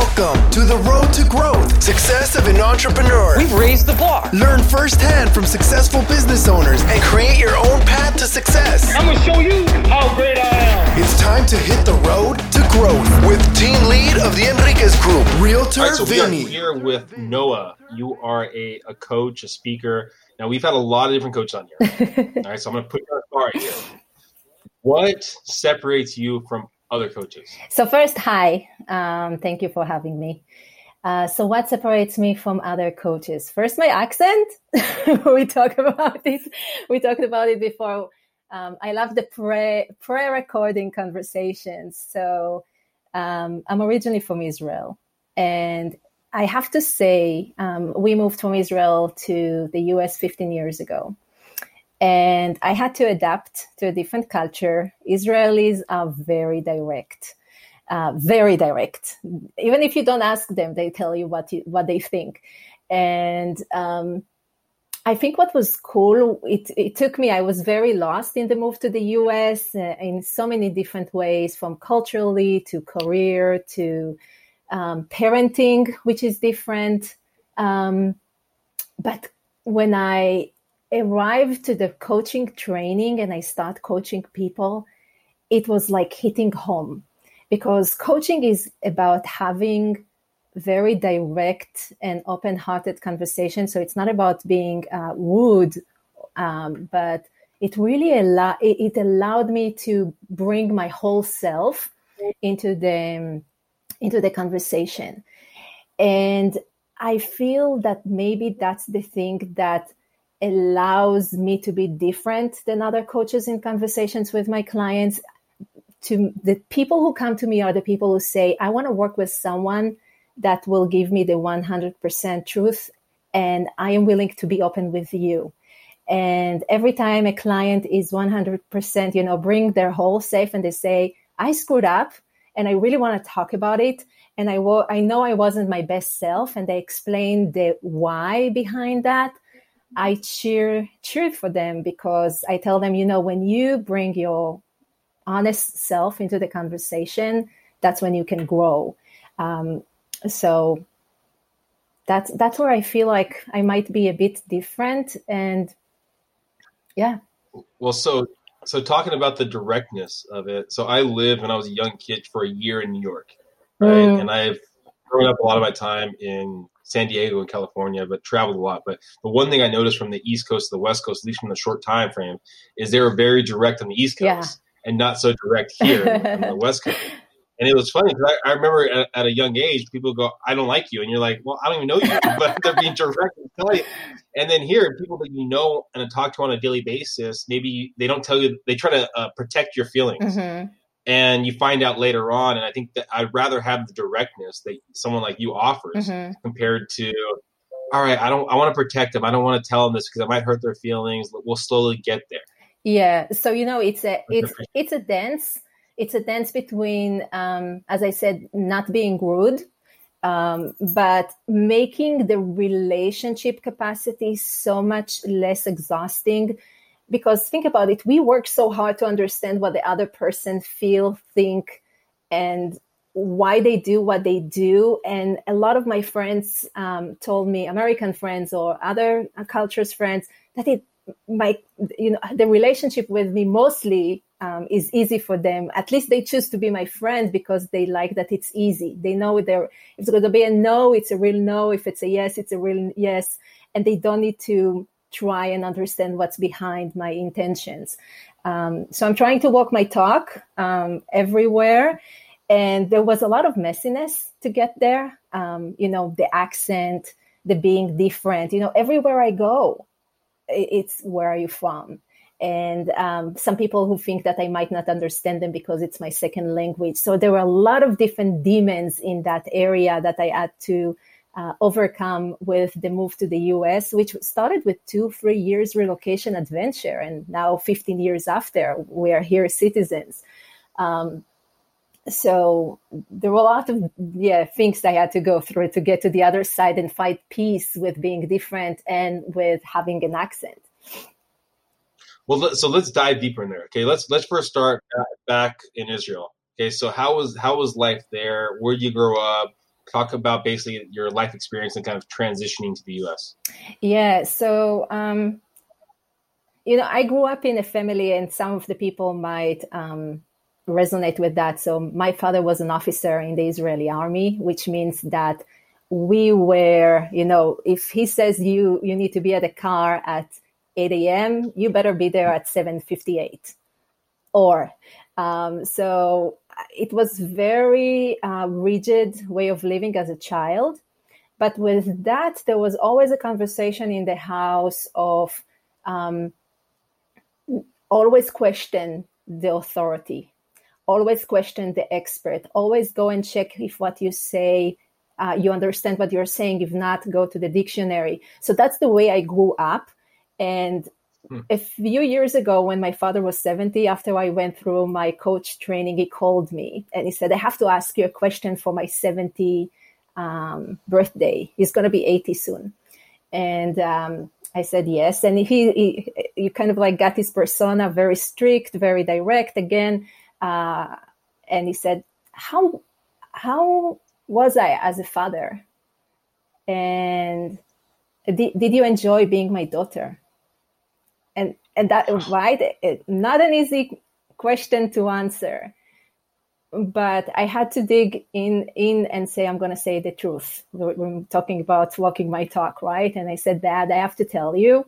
Welcome to the road to growth, success of an entrepreneur. We've raised the bar. Learn firsthand from successful business owners and create your own path to success. I'm gonna show you how great I am. It's time to hit the road to growth with team lead of the Enriquez Group, Realtor All right, so we are here with Noah. You are a, a coach, a speaker. Now we've had a lot of different coaches on here. All right, so I'm going to put you on the spot right here. What separates you from other coaches? So first, hi. Um, thank you for having me. Uh, so what separates me from other coaches? First, my accent. we talked about it. We talked about it before. Um, I love the pre pre-recording conversations. So um, I'm originally from Israel, and I have to say um, we moved from Israel to the U.S. 15 years ago and I had to adapt to a different culture. Israelis are very direct, uh, very direct. Even if you don't ask them, they tell you what you, what they think. And um, I think what was cool, it, it took me. I was very lost in the move to the U.S. Uh, in so many different ways, from culturally to career to um, parenting, which is different. Um, but when I arrived to the coaching training and I start coaching people, it was like hitting home because coaching is about having very direct and open-hearted conversation. So it's not about being uh, rude, um, but it really allow it, it allowed me to bring my whole self into the into the conversation, and I feel that maybe that's the thing that allows me to be different than other coaches in conversations with my clients. To the people who come to me are the people who say i want to work with someone that will give me the 100% truth and i am willing to be open with you. And every time a client is 100% you know bring their whole self and they say i screwed up and i really want to talk about it and i, wa- I know i wasn't my best self and they explain the why behind that I cheer cheer for them because I tell them, you know, when you bring your honest self into the conversation, that's when you can grow. Um, so that's that's where I feel like I might be a bit different, and yeah. Well, so so talking about the directness of it. So I lived when I was a young kid for a year in New York, right? Mm. And I've grown up a lot of my time in San Diego and California, but traveled a lot. But the one thing I noticed from the East Coast to the West Coast, at least from the short time frame, is they were very direct on the East Coast Yeah. and not so direct here on the West Coast. And it was funny because I, I remember at, at a young age, people go, "I don't like you," and you're like, "Well, I don't even know you," but they're being direct and tell you. And then here, people that you know and talk to on a daily basis, maybe they don't tell you. They try to uh, protect your feelings Mhm. And you find out later on. And I think that I'd rather have the directness that someone like you offers Mhm. compared to, all right, I don't, I want to protect them. I don't want to tell them this because I might hurt their feelings. We'll slowly get there. Yeah, so you know, it's a it's it's a dance. It's a dance between, um, as I said, not being rude, um, but making the relationship capacity so much less exhausting. Because think about it, we work so hard to understand what the other person feel, think, and why they do what they do. And a lot of my friends um, told me, American friends or other cultures friends, that it my you know the relationship with me mostly um, is easy for them. At least they choose to be my friend because they like that it's easy. They know there it's going to be a no, it's a real no. If it's a yes, it's a real yes, and they don't need to try and understand what's behind my intentions. Um, so I'm trying to walk my talk um, everywhere, and there was a lot of messiness to get there. Um, you know, the accent, the being different. You know, everywhere I go, it's where are you from? And um, some people who think that I might not understand them because it's my second language. So there were a lot of different demons in that area that I had to uh, overcome with the move to the US, which started with two, three years relocation adventure. And now, 15 years after, we are here citizens. Um, so there were a lot of yeah things I had to go through to get to the other side and fight peace with being different and with having an accent. Well, so let's dive deeper in there. Okay, let's let's first start back in Israel. Okay, so how was how was life there? Where you grow up? Talk about basically your life experience and kind of transitioning to the U.S. Yeah. So, um, you know, I grew up in a family, and some of the people might um, resonate with that. So, my father was an officer in the Israeli army, which means that we were, you know, if he says you you need to be at a car at 8 a.m., you better be there at 7:58. Or um, so it was very uh, rigid way of living as a child. But with that, there was always a conversation in the house of um, always question the authority, always question the expert, always go and check if what you say uh, you understand what you're saying. If not, go to the dictionary. So that's the way I grew up. And hmm. a few years ago, when my father was 70, after I went through my coach training, he called me and he said, I have to ask you a question for my 70 um, birthday. He's going to be 80 soon. And um, I said yes. And he, he, you kind of like got his persona very strict, very direct again. Uh, and he said, how, how was I as a father? And did, did you enjoy being my daughter? And and that right, it, not an easy question to answer. But I had to dig in in and say I'm going to say the truth. We're, talking about walking my talk, right? And I said, that I have to tell you,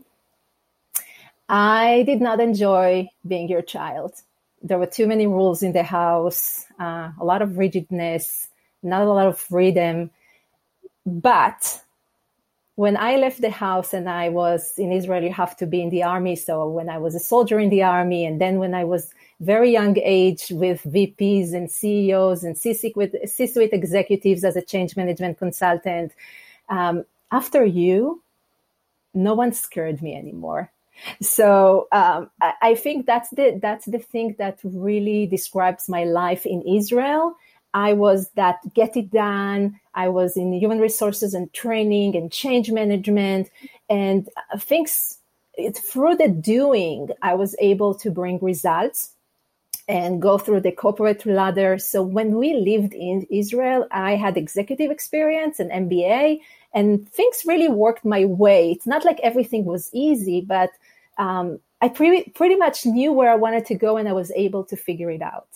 I did not enjoy being your child. There were too many rules in the house, uh, a lot of rigidness, not a lot of freedom. But when I left the house and I was in Israel, you have to be in the army. So when I was a soldier in the army, and then when I was very young age with VPs and CEOs and C-suite executives as a change management consultant, um, after you, no one scared me anymore. So um, I, I think that's the that's the thing that really describes my life in Israel I was that get it done. I was in human resources and training and change management and things it, through the doing, I was able to bring results and go through the corporate ladder. So when we lived in Israel, I had executive experience and MBA and things really worked my way. It's not like everything was easy, but um, I pretty, pretty much knew where I wanted to go and I was able to figure it out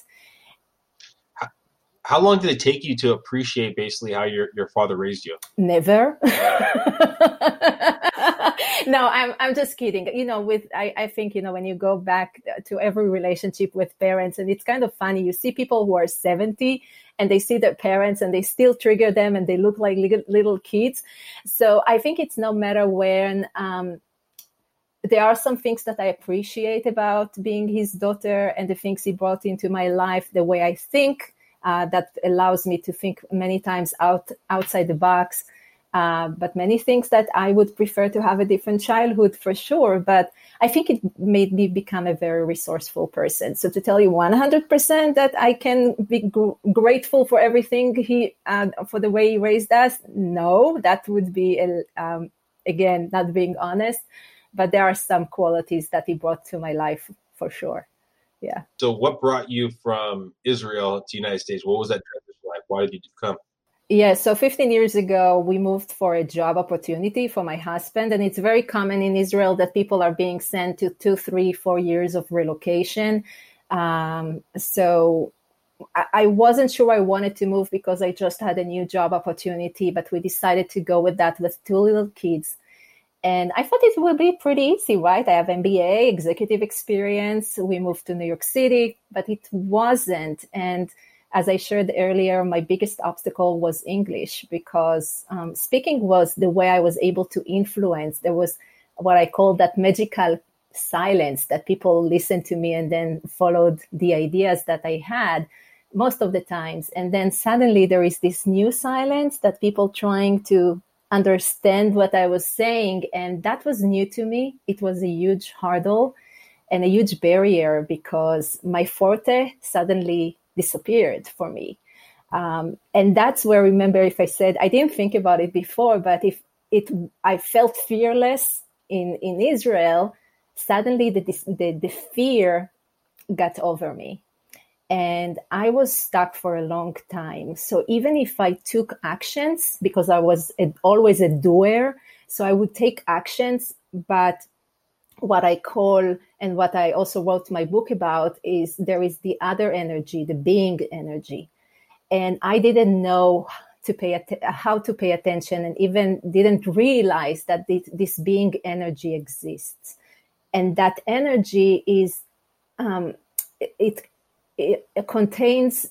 how long did it take you to appreciate basically how your, your father raised you? Never. no, I'm I'm just kidding. You know, with I, I think, you know, when you go back to every relationship with parents, and it's kind of funny, you see people who are 70 and they see their parents and they still trigger them and they look like little, little kids. So I think it's no matter when um, there are some things that I appreciate about being his daughter and the things he brought into my life, the way I think, uh, that allows me to think many times out outside the box. Uh, but many things that I would prefer to have a different childhood for sure. But I think it made me become a very resourceful person. So to tell you 100% that I can be gr- grateful for everything he, uh, for the way he raised us, no, that would be, um, again, not being honest. But there are some qualities that he brought to my life for sure yeah. So, what brought you from Israel to the United States? What was that transition like? Why did you come? Yeah, so 15 years ago, we moved for a job opportunity for my husband. And it's very common in Israel that people are being sent to two, three, four years of relocation. Um, so I, I wasn't sure I wanted to move because I just had a new job opportunity, but we decided to go with that with two little kids. And I thought it would be pretty easy, right? I have MBA, executive experience. We moved to New York City, but it wasn't. And as I shared earlier, my biggest obstacle was English because um, speaking was the way I was able to influence. There was what I call that magical silence that people listened to me and then followed the ideas that I had most of the times. And then suddenly there is this new silence that people trying to understand what I was saying. And that was new to me. It was a huge hurdle and a huge barrier because my forte suddenly disappeared for me. Um, and that's where remember if I said I didn't think about it before, but if it I felt fearless in in Israel, suddenly the the, the fear got over me. And I was stuck for a long time. So even if I took actions, because I was a, always a doer, so I would take actions, but what I call and what I also wrote my book about is there is the other energy, the being energy. And I didn't know to pay att- how to pay attention and even didn't realize that this, this being energy exists. And that energy is, um, it, it, it contains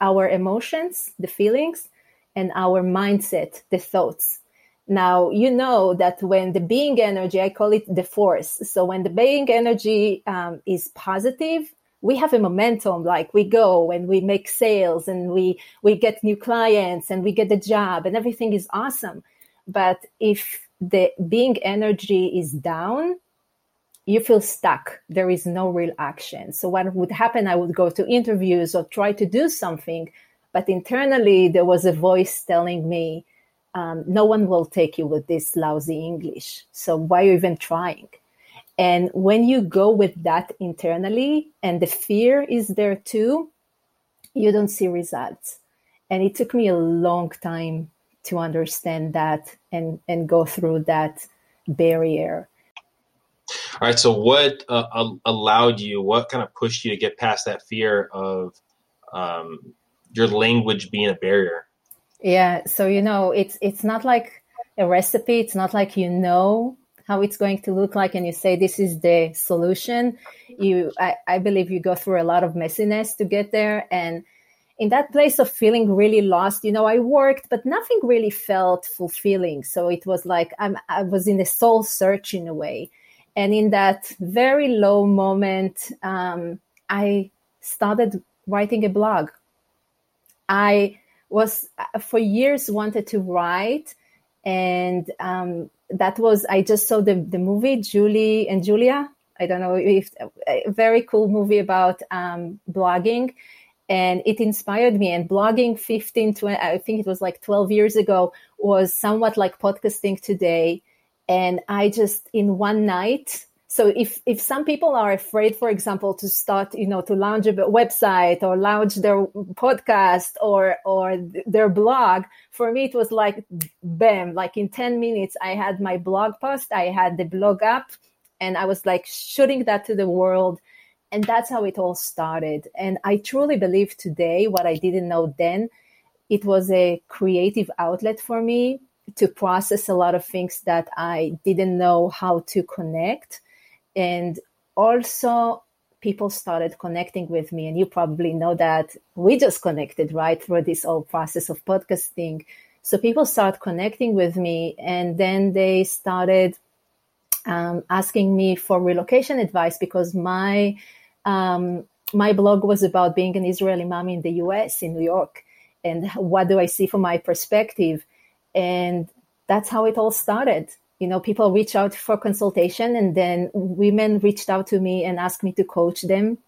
our emotions, the feelings, and our mindset, the thoughts. Now, you know that when the being energy, I call it the force. So when the being energy um, is positive, we have a momentum like we go and we make sales and we we get new clients and we get the job and everything is awesome but if the being energy is down you feel stuck there is no real action so what would happen i would go to interviews or try to do something but internally there was a voice telling me um, no one will take you with this lousy English. So why are you even trying? And when you go with that internally and the fear is there too, you don't see results. And it took me a long time to understand that and, and go through that barrier. All right. So, what uh, allowed you, what kind of pushed you to get past that fear of um, your language being a barrier? Yeah, so you know, it's it's not like a recipe. It's not like you know how it's going to look like and you say this is the solution. You I, I believe you go through a lot of messiness to get there and in that place of feeling really lost, you know, I worked, but nothing really felt fulfilling. So it was like I'm, I was in a soul search in a way. And in that very low moment, um, I started writing a blog. I was uh, for years wanted to write and um, that was i just saw the, the movie julie and julia. I don't know if a very cool movie about um, blogging and it inspired me. And blogging 15 20 i think it was like 12 years ago was somewhat like podcasting today and i just in one night so if if some people are afraid for example to start you know to launch a website or launch their podcast or or their blog for me it was like bam like in 10 minutes i had my blog post i had the blog up and i was like shooting that to the world. And that's how it all started. And i truly believe today what i didn't know then it was a creative outlet for me to process a lot of things that i didn't know how to connect. And also people started connecting with me and you probably know that we just connected right through this whole process of podcasting. So people start connecting with me and then they started um, asking me for relocation advice because my um, my blog was about being an israeli mom in the us in new york. And what do i see from my perspective and that's how it all started. You know people reach out for consultation and then women reached out to me and asked me to coach them.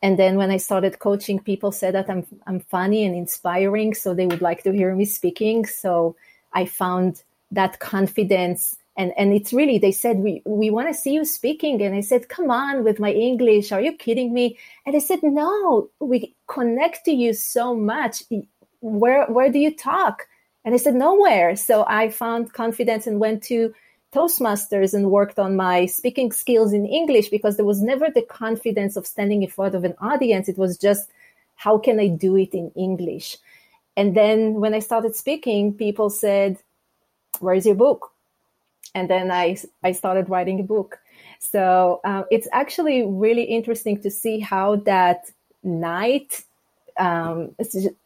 And then when i started coaching people said that i'm i'm funny and inspiring so they would like to hear me speaking. So i found that confidence. And and it's really they said we we want to see you speaking. And i said come on with my english. Are you kidding me? And i said no we connect to you so much. Where where do you talk and i said nowhere so i found confidence and went to Toastmasters and worked on my speaking skills in English because there was never the confidence of standing in front of an audience. It was just, how can I do it in English? And then when I started speaking, people said, Where's your book? And then I, I started writing a book. So uh, it's actually really interesting to see how that night um,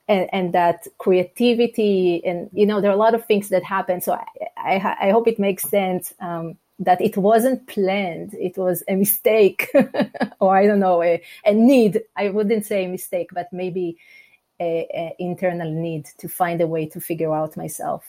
and, and, that creativity and you know there are a lot of things that happen. So i, I, I hope it makes sense um, that it wasn't planned. It was a mistake or i don't know a, a, need. I wouldn't say a mistake but maybe a, a internal need to find a way to figure out myself.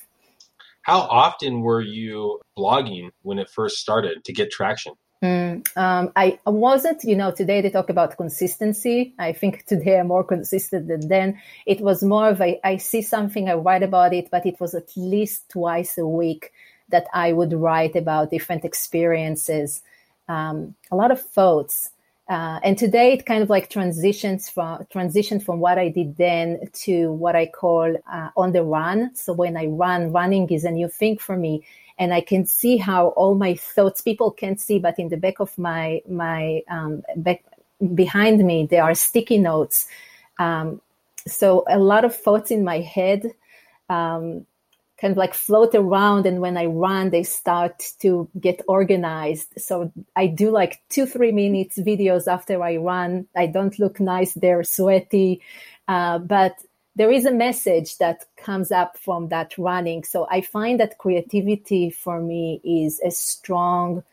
How often were you blogging when it first started to get traction Mm, um, I wasn't, you know, today they talk about consistency. I think today I'm more consistent than then. It was more of a, I see something, I write about it, but it was at least twice a week that I would write about different experiences. Um, a lot of thoughts. Uh, and today it kind of like transitions from transition from what I did then to what I call uh, on the run. So when I run, running is a new thing for me, and I can see how all my thoughts people can't see, but in the back of my my um, back behind me there are sticky notes. Um, so a lot of thoughts in my head. Um, kind of like float around and when i run they start to get organized so i do like two three minutes videos after i run i don't look nice they're sweaty uh, but there is a message that comes up from that running so i find that creativity for me is a strong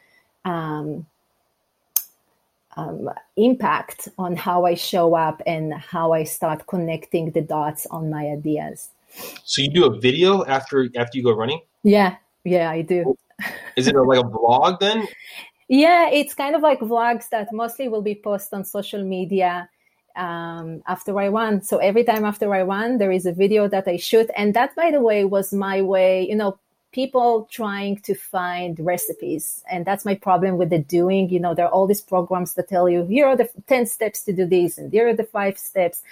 um, um, impact on how i show up and how i start connecting the dots on my ideas so you do a video after after you go running? Yeah, yeah, I do. Is it like a vlog then? Yeah, it's kind of like vlogs that mostly will be posted on social media um, after I won. So every time after I won, there is a video that I shoot, and that, by the way, was my way. You know, people trying to find recipes, and that's my problem with the doing. You know, there are all these programs that tell you here are the ten steps to do this, and here are the five steps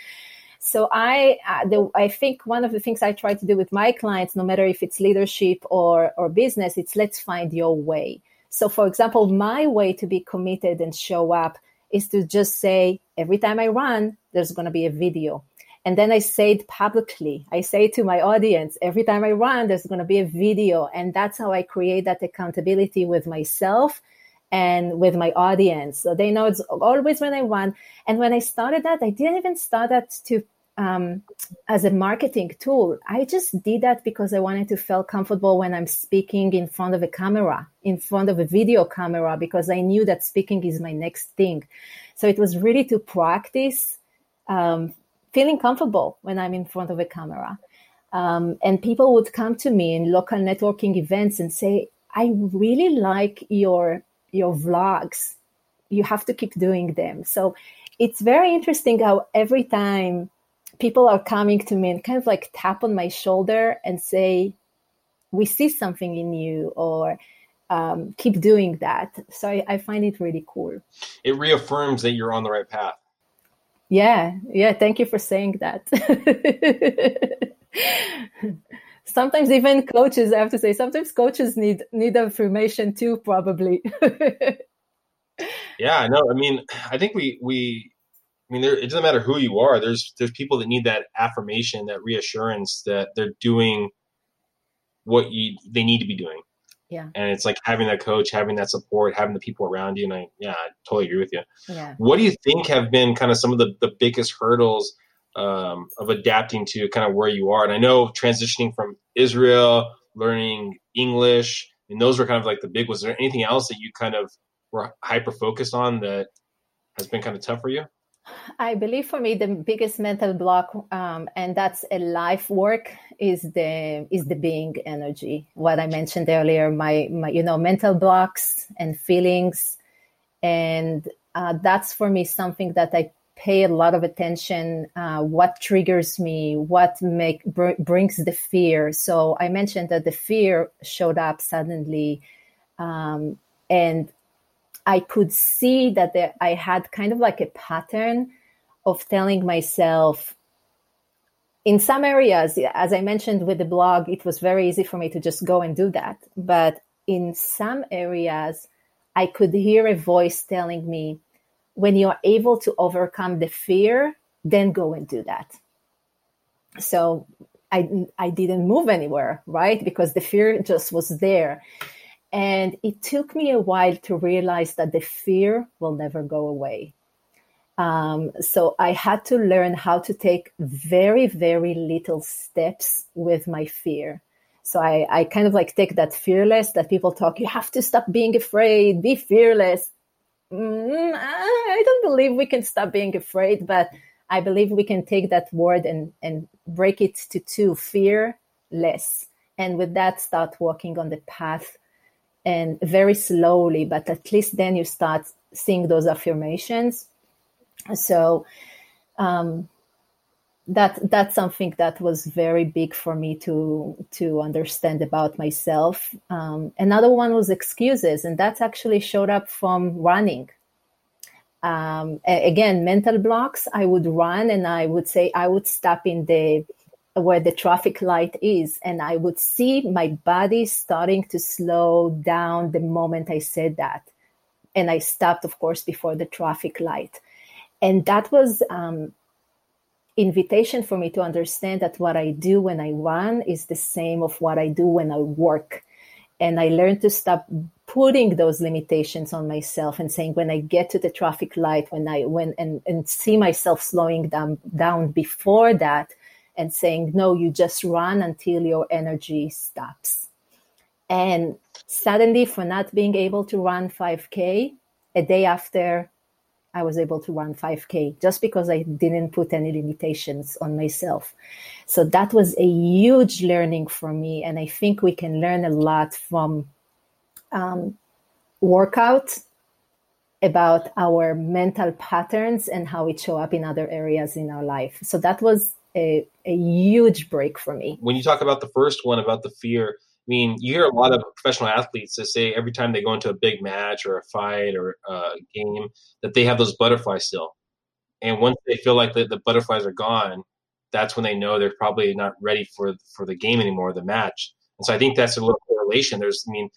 so I, uh, the, I think one of the things I try to do with my clients, no matter if it's leadership or or business, it's let's find your way. So, for example, my way to be committed and show up is to just say every time I run, there's going to be a video. And then I say it publicly. I say to my audience, every time I run, there's going to be a video. And that's how I create that accountability with myself and with my audience. So they know it's always when I run. And when I started that, I didn't even start that to um, as a marketing tool. I just did that because I wanted to feel comfortable when I'm speaking in front of a camera, in front of a video camera, because I knew that speaking is my next thing. So it was really to practice um, feeling comfortable when I'm in front of a camera. Um, and people would come to me in local networking events and say, I really like your your vlogs. You have to keep doing them. So it's very interesting how every time people are coming to me and kind of like tap on my shoulder and say, We see something in you, or um, keep doing that. So I, I find it really cool. It reaffirms that you're on the right path. Yeah, yeah. Thank you for saying that. sometimes even coaches i have to say sometimes coaches need need affirmation too probably yeah no i mean i think we we i mean there, it doesn't matter who you are there's there's people that need that affirmation that reassurance that they're doing what you they need to be doing yeah and it's like having that coach having that support having the people around you and i yeah i totally agree with you yeah what do you think have been kind of some of the the biggest hurdles um, of adapting to kind of where you are. And I know transitioning from Israel, learning English, and those were kind of like the big. Was there anything else that you kind of were hyper focused on that has been kind of tough for you? I believe for me the biggest mental block, um, and that's a life work, is the is the being energy. What I mentioned earlier, my, my you know mental blocks and feelings, and uh, that's for me something that I pay a lot of attention uh, what triggers me what make br- brings the fear so i mentioned that the fear showed up suddenly um, and i could see that there, i had kind of like a pattern of telling myself in some areas as i mentioned with the blog it was very easy for me to just go and do that but in some areas i could hear a voice telling me when you are able to overcome the fear, then go and do that. So I, I didn't move anywhere, right? Because the fear just was there. And it took me a while to realize that the fear will never go away. Um, so I had to learn how to take very, very little steps with my fear. So I, I kind of like take that fearless that people talk, you have to stop being afraid, be fearless mm, I don't believe we can stop being afraid, but I believe we can take that word and, and break it to two fear less. And with that, start walking on the path and very slowly, but at least then you start seeing those affirmations. So, um, that that's something that was very big for me to to understand about myself. Um, another one was excuses, and that actually showed up from running. um, again, mental blocks. I would run and I would say I would stop in the where the traffic light is, and I would see my body starting to slow down the moment I said that, and I stopped, of course, before the traffic light, and that was um, invitation for me to understand that what I do when I run is the same of what I do when I work. And I learned to stop putting those limitations on myself and saying when I get to the traffic light, when I when and, and see myself slowing down down before that and saying, no, you just run until your energy stops. And suddenly for not being able to run 5K, a day after I was able to run 5K just because I didn't put any limitations on myself. So that was a huge learning for me. And I think we can learn a lot from um, workout about our mental patterns and how it show up in other areas in our life. So that was a, a huge break for me. When you talk about the first one about the fear, I mean, you hear a lot of professional athletes that say every time they go into a big match or a fight or uh, a game that they have those butterflies still. And once they feel like the, the butterflies are gone, that's when they know they're probably not ready for for the game anymore, the match. And so I think that's a little correlation. There's, I mean,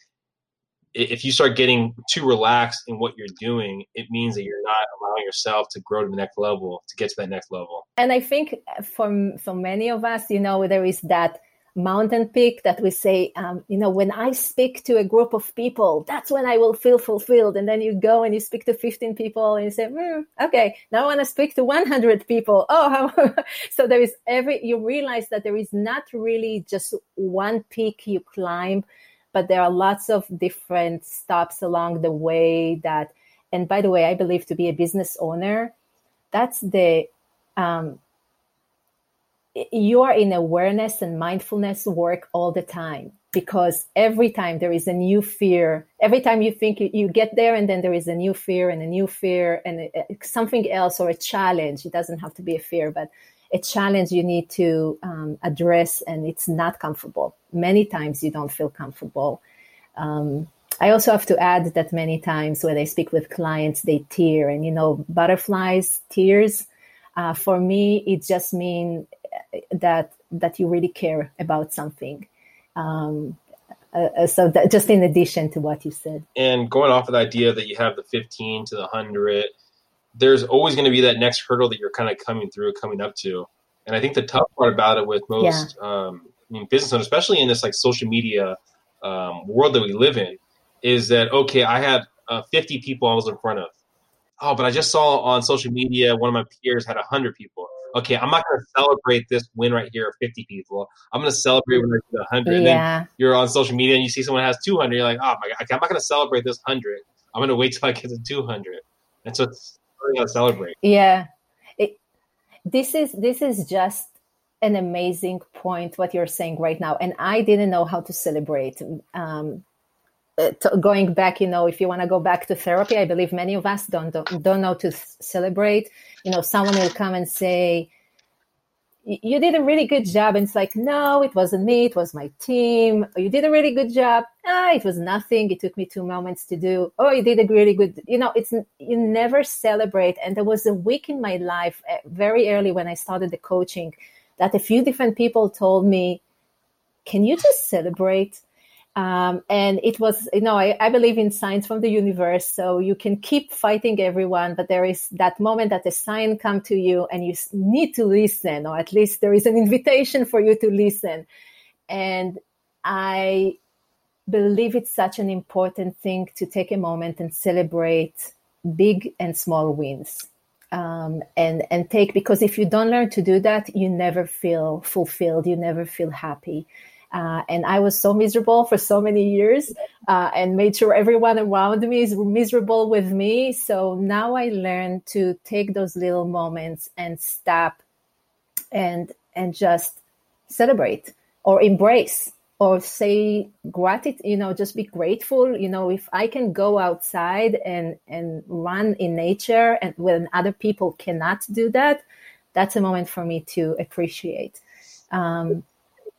if you start getting too relaxed in what you're doing, it means that you're not allowing yourself to grow to the next level, to get to that next level. And I think for for many of us, you know, there is that mountain peak that we say, um, you know, when I speak to a group of people, that's when I will feel fulfilled. And then you go and you speak to 15 people and you say, mm, okay, now I want to speak to 100 people. Oh, so there is every, you realize that there is not really just one peak you climb, but there are lots of different stops along the way that, and by the way, I believe to be a business owner, that's the, um, you are in awareness and mindfulness work all the time because every time there is a new fear every time you think you, get there and then there is a new fear and a new fear and a, something else or a challenge it doesn't have to be a fear but a challenge you need to um, address and it's not comfortable. Many times you don't feel comfortable. Um, i also have to add that many times when i speak with clients they tear. And you know butterflies tears uh, for me it just means that that you really care about something. Um, uh, so that, just in addition to what you said, and going off of the idea that you have the 15 to the 100, there's always going to be that next hurdle that you're kind of coming through, coming up to. And I think the tough part about it with most, yeah. um, I mean, business owners, especially in this like social media um, world that we live in, is that okay? I had uh, 50 people I was in front of. Oh, but I just saw on social media one of my peers had 100 people okay, I'm not going to celebrate this win right here of 50 people. I'm going to celebrate when there's 100. And yeah. then you're on social media and you see someone has 200. You're like, oh my god, I'm not going to celebrate this 100. I'm going to wait till I get to 200. And so it's to celebrate. Yeah, this is this is just an amazing point what you're saying right now, and I didn't know how to celebrate. Um, uh, going back, you know, if you want to go back to therapy, I believe many of us don't, don't don't know to celebrate. You know, someone will come and say, "You did a really good job," and it's like, "No, it wasn't me. It was my team." "You did a really good job." Ah, it was nothing. It took me two moments to do. Oh, you did a really good. You know, it's you never celebrate. And there was a week in my life, uh, very early when I started the coaching, that a few different people told me, "Can you just celebrate?" Um, and it was, you know, I, I, believe in signs from the universe. So you can keep fighting everyone, but there is that moment that a sign come to you and you need to listen, or at least there is an invitation for you to listen. And I believe it's such an important thing to take a moment and celebrate big and small wins. Um, and and take because if you don't learn to do that, you never feel fulfilled. You never feel happy. Uh, and I was so miserable for so many years uh, and made sure everyone around me is miserable with me. So now I learned to take those little moments and stop and and just celebrate or embrace or say gratitude you know just be grateful you know if i can go outside and and run in nature and when other people cannot do that that's a moment for me to appreciate um,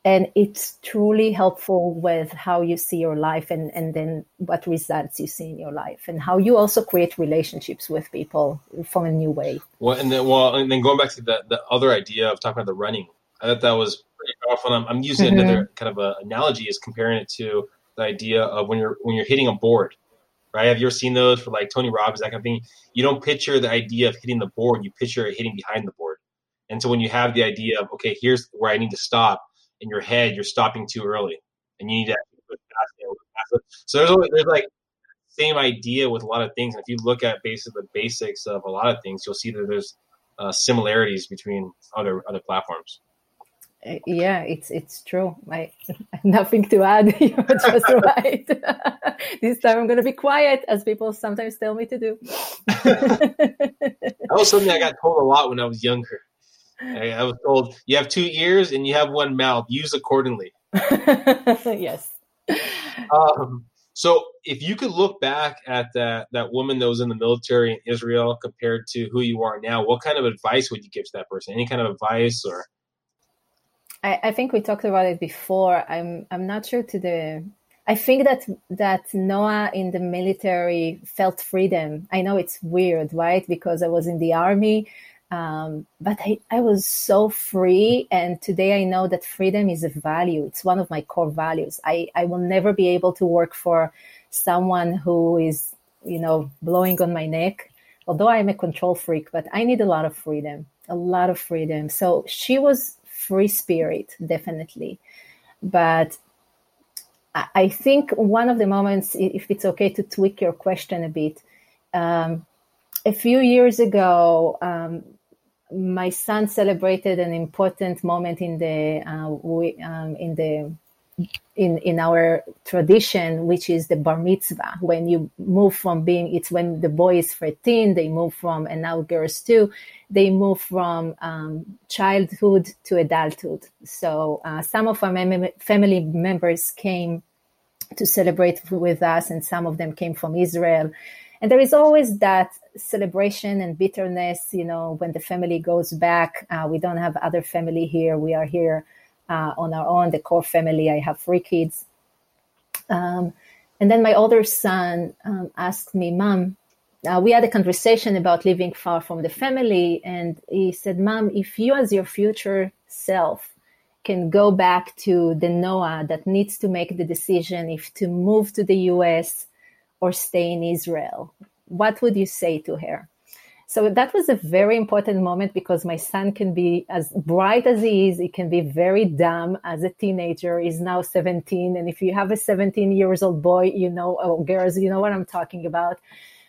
and it's truly helpful with how you see your life and, and then what results you see in your life and how you also create relationships with people from a new way. Well and then well and then going back to the, the other idea of talking about the running i thought that was pretty powerful. I'm, I'm using mm-hmm. another kind of a analogy is comparing it to the idea of when you're when you're hitting a board right? Have you ever seen those for like tony robbins that kind of thing? You don't picture the idea of hitting the board. You picture it hitting behind the board. And so when you have the idea of okay here's where i need to stop in your head you're stopping too early and you need to so there's always, there's like same idea with a lot of things and if you look at basically the basics of a lot of things you'll see that there's uh, similarities between other other platforms. Uh, yeah it's it's true. I nothing to add. You're just right. This time i'm going to be quiet as people sometimes tell me to do. That was something i got told a lot when i was younger I, was told you have two ears and you have one mouth. Use accordingly. yes. Um, so, if you could look back at that that woman that was in the military in Israel compared to who you are now, what kind of advice would you give to that person? Any kind of advice or? I, I think we talked about it before. I'm I'm not sure to the. I think that that Noah in the military felt freedom. I know it's weird, right? Because I was in the army um, but I, I was so free. And today I know that freedom is a value. It's one of my core values. I, I will never be able to work for someone who is, you know, blowing on my neck. Although I'm a control freak, but I need a lot of freedom, a lot of freedom. So she was free spirit, definitely. But I think one of the moments, if it's okay to tweak your question a bit, um, a few years ago, um, my son celebrated an important moment in the uh, we, um, in the in in our tradition, which is the bar mitzvah. When you move from being, it's when the boy is 13, they move from, and now girls too, they move from um, childhood to adulthood. So uh, some of our mem- family members came to celebrate with us, and some of them came from Israel. And there is always that celebration and bitterness, you know, when the family goes back. Uh, we don't have other family here. We are here uh, on our own, the core family. I have three kids. Um, and then my older son um, asked me, Mom, uh, we had a conversation about living far from the family. And he said, Mom, if you, as your future self, can go back to the Noah that needs to make the decision if to move to the US or stay in Israel? What would you say to her? So that was a very important moment because my son can be as bright as he is. He can be very dumb as a teenager. He's now 17. And if you have a 17 years old boy, you know, or girls, you know what I'm talking about.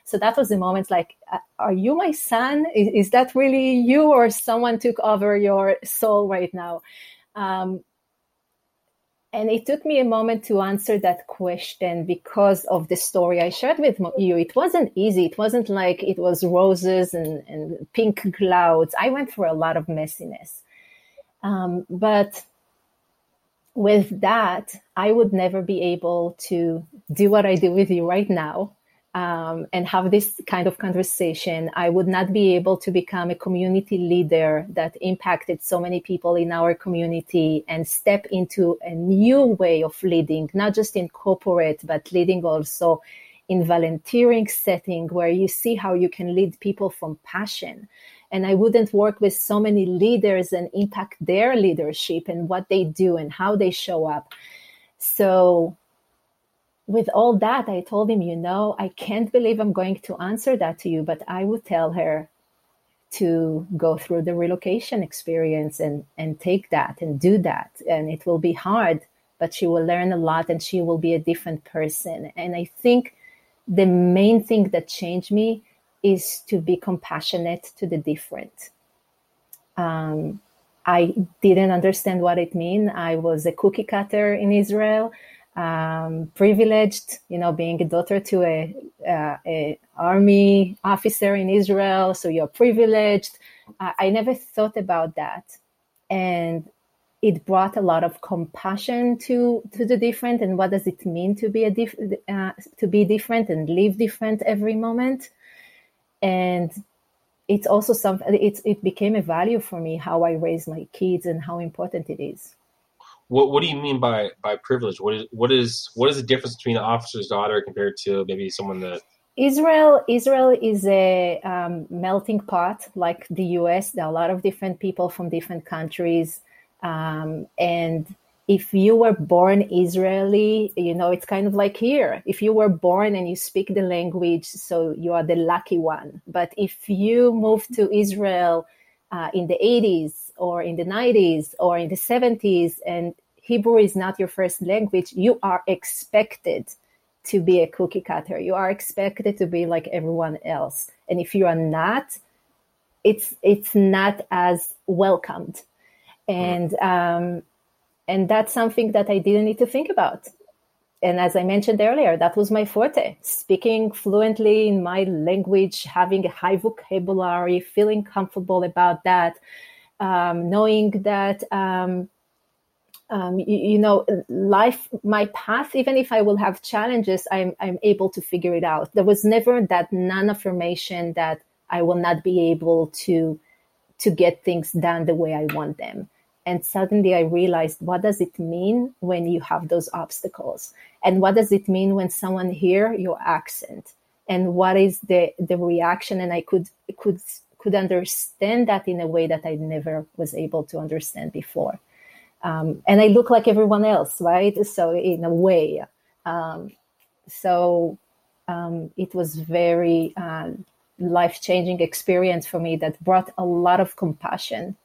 So that was the moment like, uh, are you my son? Is, is that really you or someone took over your soul right now? Um, and it took me a moment to answer that question because of the story I shared with you. It wasn't easy. It wasn't like it was roses and, and pink clouds. I went through a lot of messiness. Um, but with that, I would never be able to do what I do with you right now um, and have this kind of conversation, I would not be able to become a community leader that impacted so many people in our community and step into a new way of leading, not just in corporate, but leading also in volunteering setting where you see how you can lead people from passion. And I wouldn't work with so many leaders and impact their leadership and what they do and how they show up. So with all that, I told him, you know, I can't believe I'm going to answer that to you, but I would tell her to go through the relocation experience and, and take that and do that. And it will be hard, but she will learn a lot and she will be a different person. And I think the main thing that changed me is to be compassionate to the different. Um, I didn't understand what it mean. I was a cookie cutter in Israel um, privileged, you know, being a daughter to a, uh, a army officer in Israel, so you're privileged. Uh, I never thought about that, and it brought a lot of compassion to to the different and what does it mean to be a diff- uh, to be different and live different every moment, and it's also something. It's it became a value for me how I raise my kids and how important it is. What what do you mean by by privilege? What is what is what is the difference between an officer's daughter compared to maybe someone that Israel Israel is a um, melting pot like the U.S. There are a lot of different people from different countries, um, and if you were born Israeli, you know it's kind of like here. If you were born and you speak the language, so you are the lucky one. But if you move to Israel uh, in the 80s or in the 90s or in the 70s and Hebrew is not your first language, you are expected to be a cookie cutter. You are expected to be like everyone else. And if you are not, it's it's not as welcomed. And um, and that's something that I didn't need to think about. And as I mentioned earlier, that was my forte speaking fluently in my language, having a high vocabulary, feeling comfortable about that, um, knowing that um, um, you, you, know, life, my path, even if I will have challenges, I'm, I'm able to figure it out. There was never that non affirmation that I will not be able to, to get things done the way I want them. And suddenly I realized what does it mean when you have those obstacles? And what does it mean when someone hear your accent? And what is the, the reaction? And I could, could, could understand that in a way that I never was able to understand before um, and I look like everyone else, right? So in a way, um, so um, it was very uh, life changing experience for me that brought a lot of compassion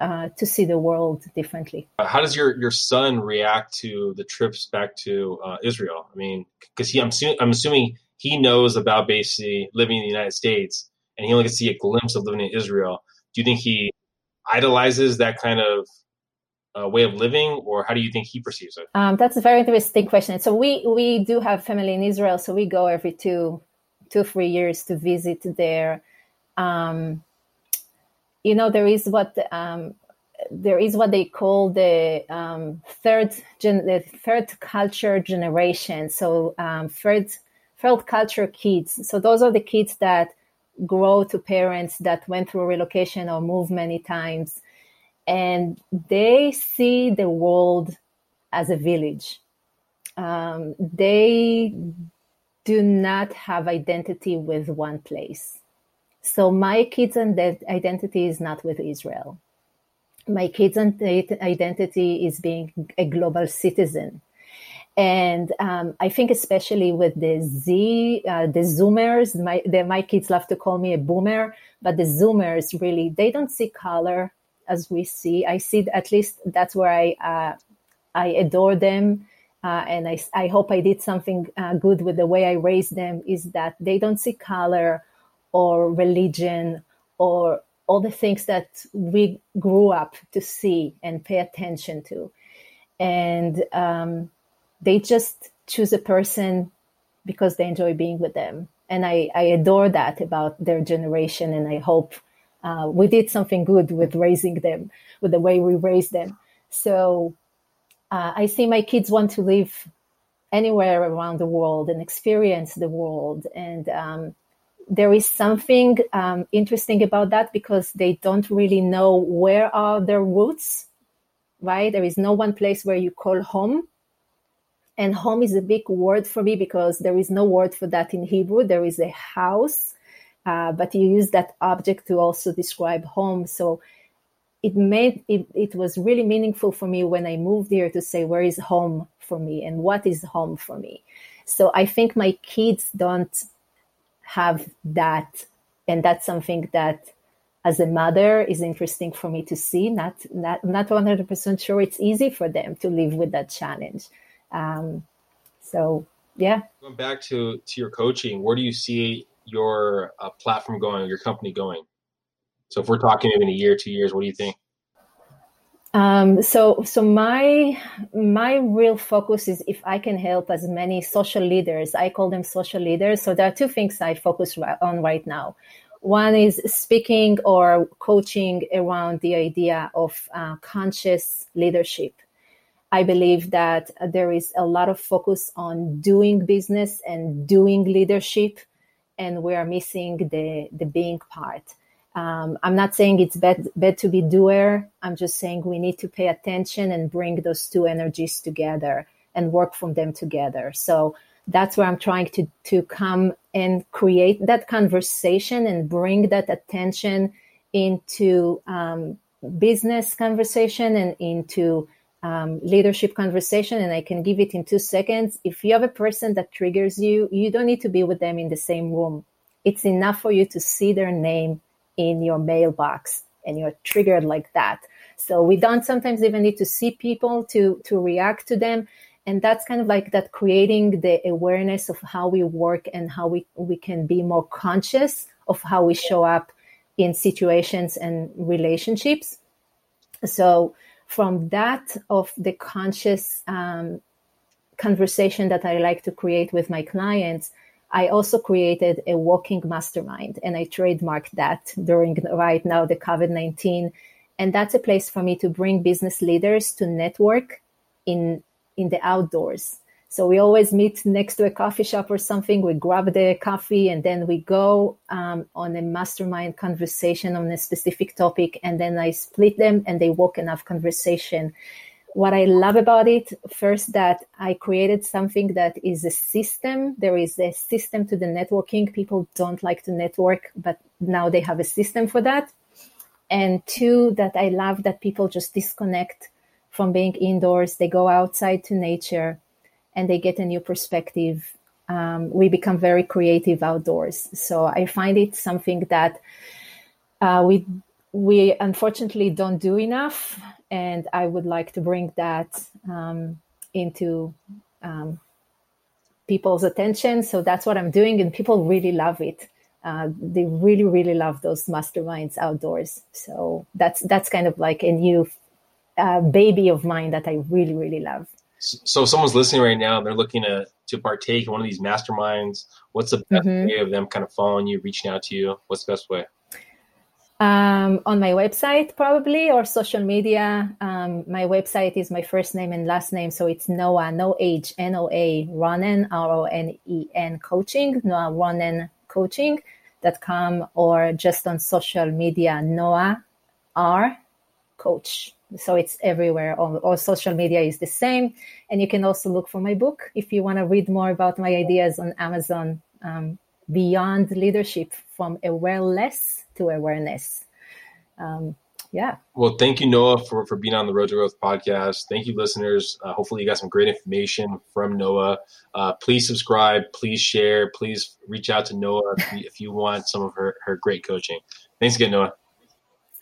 uh, to see the world differently. How does your your son react to the trips back to uh, Israel? I mean, because he, I'm, I'm assuming he knows about basically living in the United States, and he only gets to see a glimpse of living in Israel. Do you think he idolizes that kind of uh, way of living, or how do you think he perceives it? Um, that's a very interesting question. So we we do have family in Israel, so we go every two two three years to visit there. Um, you know, there is what um, there is what they call the um, third gen- the third culture generation. So um, third third culture kids. So those are the kids that grow to parents that went through relocation or move many times and they see the world as a village. Um, they do not have identity with one place. So my kids' identity is not with Israel. My kids' identity is being a global citizen. And um, I think especially with the Z, uh, the Zoomers, my, the, my kids love to call me a boomer, but the Zoomers really, they don't see color as we see. I see at least that's where I uh, I adore them, uh, and I I hope I did something uh, good with the way I raised them. Is that they don't see color or religion or all the things that we grew up to see and pay attention to, and um, they just choose a person because they enjoy being with them. And I, I adore that about their generation, and I hope uh, we did something good with raising them, with the way we raised them. So uh, I see my kids want to live anywhere around the world and experience the world. And um, there is something um, interesting about that because they don't really know where are their roots, right? There is no one place where you call home. And home is a big word for me because there is no word for that in Hebrew. There is a house uh, but you use that object to also describe home. So it made it, it was really meaningful for me when I moved here to say where is home for me and what is home for me. So I think my kids don't have that, and that's something that as a mother is interesting for me to see. Not not not one hundred percent sure it's easy for them to live with that challenge. Um, so yeah. Going back to to your coaching, where do you see your uh, platform going, your company going? So if we're talking in a year, two years, what do you think? Um, so, so my my real focus is if I can help as many social leaders. I call them social leaders. So there are two things I focus on right now. One is speaking or coaching around the idea of uh, conscious leadership. I believe that there is a lot of focus on doing business and doing leadership and we are missing the the being part Um, I'm not saying it's bad, bad to be doer. I'm just saying we need to pay attention and bring those two energies together and work from them together. So that's where I'm trying to to come and create that conversation and bring that attention into um, business conversation and into um, leadership conversation. And I can give it in two seconds. If you have a person that triggers you, you don't need to be with them in the same room. It's enough for you to see their name in your mailbox and you're triggered like that. So we don't sometimes even need to see people to to react to them and that's kind of like that creating the awareness of how we work and how we, we can be more conscious of how we show up in situations and relationships so from that of the conscious um, conversation that i like to create with my clients i also created a walking mastermind and i trademarked that during right now the covid-19 and that's a place for me to bring business leaders to network in in the outdoors. So we always meet next to a coffee shop or something. We grab the coffee and then we go um, on a mastermind conversation on a specific topic. And then I split them and they walk enough conversation. What I love about it, first, that I created something that is a system. There is a system to the networking. People don't like to network, but now they have a system for that. And two, that I love that people just disconnect from being indoors. They go outside to nature and they get a new perspective. Um, we become very creative outdoors. So I find it something that uh, we we unfortunately don't do enough, and I would like to bring that um, into um, people's attention. So that's what I'm doing, and people really love it. Uh, they really, really love those masterminds outdoors. So that's that's kind of like a new uh, baby of mine that I really, really love. So, if someone's listening right now and they're looking to to partake in one of these masterminds. What's the best mm-hmm. way of them kind of following you, reaching out to you? What's the best way? Um, on my website, probably, or social media. Um, my website is my first name and last name, so it's Noa, no H, N O A, Ronen, R O N E N coaching, Noa Ronen coaching.com, or just on social media, Noa R coach. So it's everywhere. All, all, social media is the same. And you can also look for my book if you want to read more about my ideas on Amazon um, Beyond Leadership from Awareless to Awareness. Um, yeah. Well, thank you, Noa, for, for being on the Road to Growth podcast. Thank you, listeners. Uh, hopefully, you got some great information from Noa. Uh, please subscribe, please share, please reach out to Noa if you, if you want some of her, her great coaching. Thanks again, Noa.